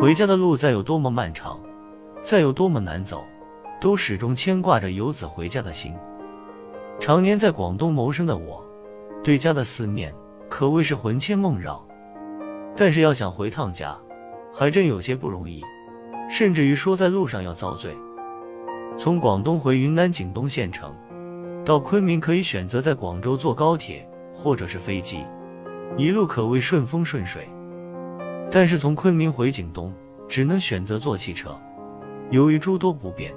回家的路再有多么漫长，再有多么难走，都始终牵挂着游子回家的心。常年在广东谋生的我，对家的思念可谓是魂牵梦绕。但是要想回趟家，还真有些不容易，甚至于说在路上要遭罪。从广东回云南景东县城，到昆明可以选择在广州坐高铁或者是飞机，一路可谓顺风顺水。但是从昆明回景东，只能选择坐汽车，由于诸多不便，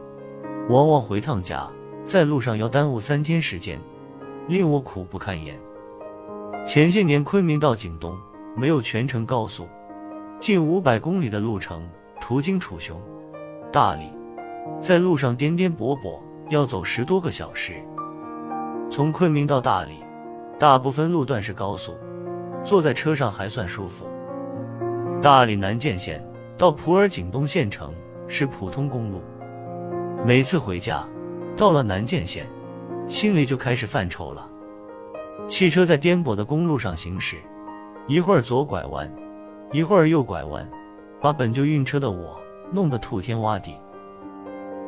往往回趟家在路上要耽误三天时间，令我苦不堪言。前些年昆明到景东没有全程高速，近五百公里的路程，途经楚雄、大理。在路上颠颠簸簸，要走十多个小时。从昆明到大理，大部分路段是高速，坐在车上还算舒服。大理南涧县到普洱景东县城是普通公路。每次回家，到了南涧县，心里就开始犯愁了。汽车在颠簸的公路上行驶，一会儿左拐弯，一会儿右拐弯，把本就晕车的我弄得吐天挖地。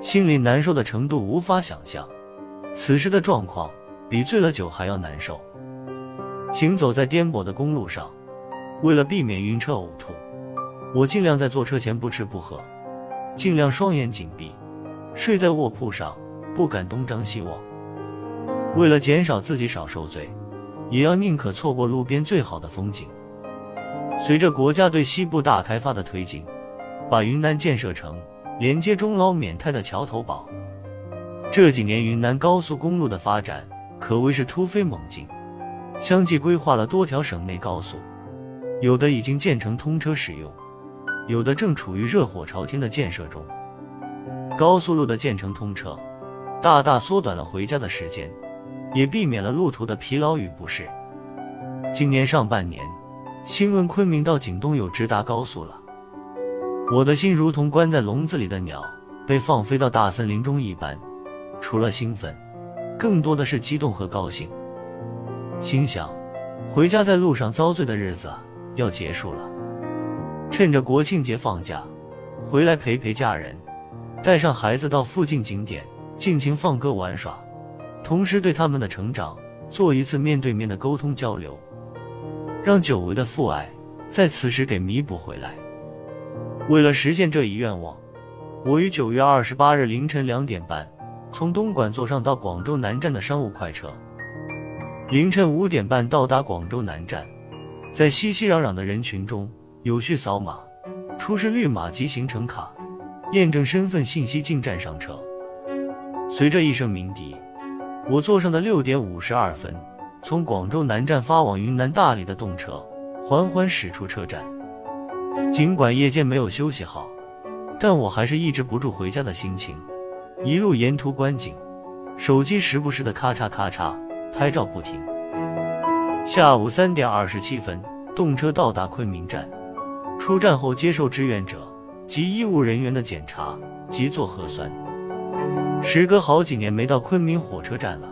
心里难受的程度无法想象，此时的状况比醉了酒还要难受。行走在颠簸的公路上，为了避免晕车呕吐，我尽量在坐车前不吃不喝，尽量双眼紧闭，睡在卧铺上，不敢东张西望。为了减少自己少受罪，也要宁可错过路边最好的风景。随着国家对西部大开发的推进，把云南建设成。连接中老缅泰的桥头堡。这几年云南高速公路的发展可谓是突飞猛进，相继规划了多条省内高速，有的已经建成通车使用，有的正处于热火朝天的建设中。高速路的建成通车，大大缩短了回家的时间，也避免了路途的疲劳与不适。今年上半年，新闻昆明到景东有直达高速了。我的心如同关在笼子里的鸟，被放飞到大森林中一般。除了兴奋，更多的是激动和高兴。心想，回家在路上遭罪的日子要结束了。趁着国庆节放假，回来陪陪家人，带上孩子到附近景点尽情放歌玩耍，同时对他们的成长做一次面对面的沟通交流，让久违的父爱在此时给弥补回来。为了实现这一愿望，我于九月二十八日凌晨两点半，从东莞坐上到广州南站的商务快车，凌晨五点半到达广州南站，在熙熙攘攘的人群中有序扫码，出示绿码及行程卡，验证身份信息进站上车。随着一声鸣笛，我坐上的六点五十二分从广州南站发往云南大理的动车缓缓驶出车站。尽管夜间没有休息好，但我还是抑制不住回家的心情。一路沿途观景，手机时不时的咔嚓咔嚓拍照不停。下午三点二十七分，动车到达昆明站。出站后接受志愿者及医务人员的检查及做核酸。时隔好几年没到昆明火车站了，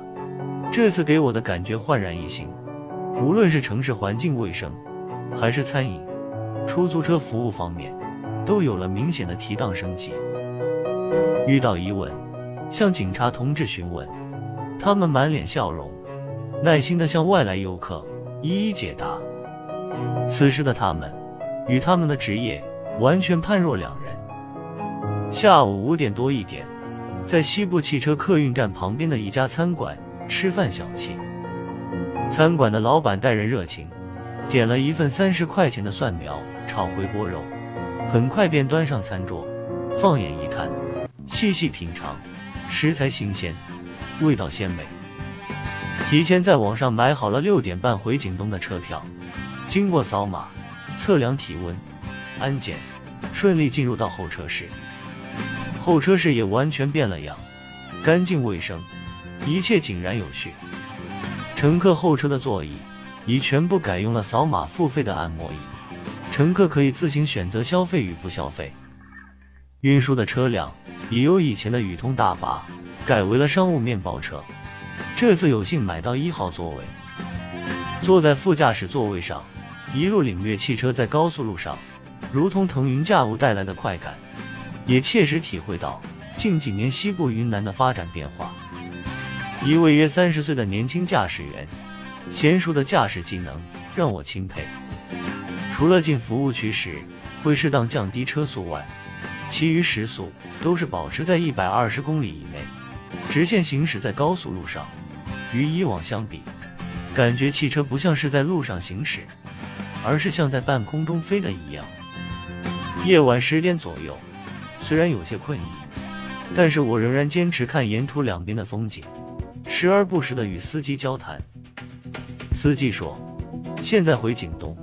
这次给我的感觉焕然一新。无论是城市环境卫生，还是餐饮。出租车服务方面都有了明显的提档升级。遇到疑问，向警察同志询问，他们满脸笑容，耐心地向外来游客一一解答。此时的他们与他们的职业完全判若两人。下午五点多一点，在西部汽车客运站旁边的一家餐馆吃饭小憩，餐馆的老板待人热情。点了一份三十块钱的蒜苗炒回锅肉，很快便端上餐桌。放眼一看，细细品尝，食材新鲜，味道鲜美。提前在网上买好了六点半回景东的车票，经过扫码、测量体温、安检，顺利进入到候车室。候车室也完全变了样，干净卫生，一切井然有序。乘客候车的座椅。已全部改用了扫码付费的按摩椅，乘客可以自行选择消费与不消费。运输的车辆已由以前的宇通大巴改为了商务面包车。这次有幸买到一号座位，坐在副驾驶座位上，一路领略汽车在高速路上如同腾云驾雾带来的快感，也切实体会到近几年西部云南的发展变化。一位约三十岁的年轻驾驶员，娴熟的驾驶技能让我钦佩。除了进服务区时会适当降低车速外，其余时速都是保持在一百二十公里以内，直线行驶在高速路上。与以往相比，感觉汽车不像是在路上行驶，而是像在半空中飞的一样。夜晚十点左右，虽然有些困意，但是我仍然坚持看沿途两边的风景，时而不时的与司机交谈。司机说，现在回景东，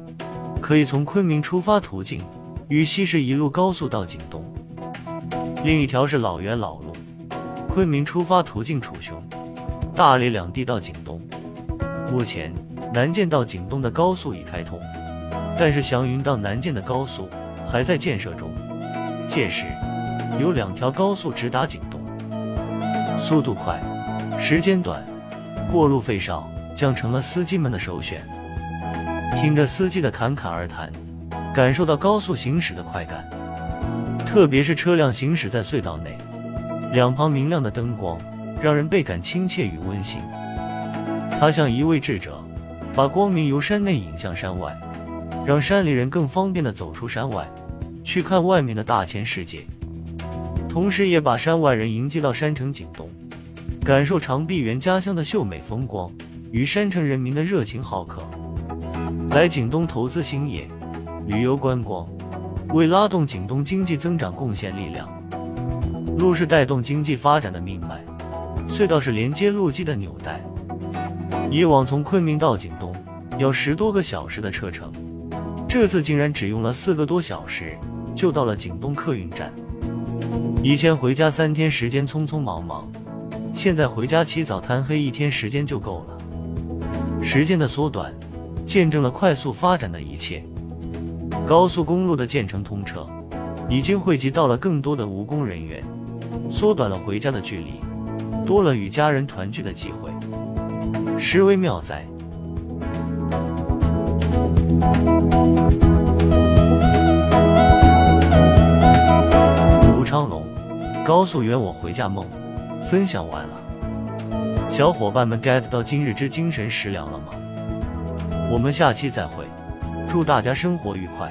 可以从昆明出发途径与西市一路高速到景东，另一条是老源老路，昆明出发途径楚雄。大理两地到景东，目前南涧到景东的高速已开通，但是祥云到南涧的高速还在建设中。届时有两条高速直达景东，速度快，时间短，过路费少，将成了司机们的首选。听着司机的侃侃而谈，感受到高速行驶的快感，特别是车辆行驶在隧道内，两旁明亮的灯光。让人倍感亲切与温馨。他像一位智者，把光明由山内引向山外，让山里人更方便地走出山外，去看外面的大千世界。同时，也把山外人迎接到山城景东，感受长臂猿家乡的秀美风光与山城人民的热情好客。来景东投资兴业、旅游观光，为拉动景东经济增长贡献力量。路是带动经济发展的命脉。隧道是连接路基的纽带。以往从昆明到景东要十多个小时的车程，这次竟然只用了四个多小时就到了景东客运站。以前回家三天时间匆匆忙忙，现在回家起早贪黑一天时间就够了。时间的缩短，见证了快速发展的一切。高速公路的建成通车，已经汇集到了更多的务工人员，缩短了回家的距离。多了与家人团聚的机会，实为妙哉。昌龙，高速圆我回家梦，分享完了。小伙伴们 get 到今日之精神食粮了吗？我们下期再会，祝大家生活愉快。